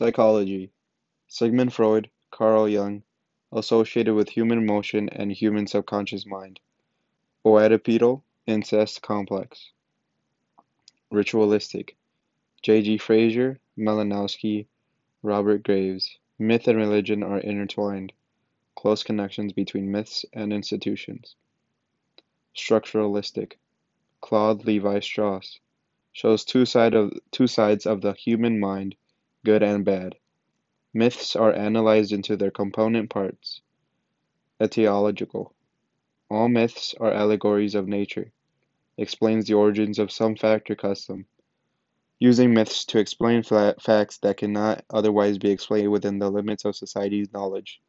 Psychology Sigmund Freud, Carl Jung, associated with human emotion and human subconscious mind. Oedipedal, incest complex. Ritualistic J. G. Frazer, Malinowski, Robert Graves. Myth and religion are intertwined. Close connections between myths and institutions. Structuralistic Claude Levi Strauss shows two, side of, two sides of the human mind, good and bad. Myths are analyzed into their component parts. Etiological All myths are allegories of nature. Explains the origins of some fact or custom. Using myths to explain facts that cannot otherwise be explained within the limits of society's knowledge.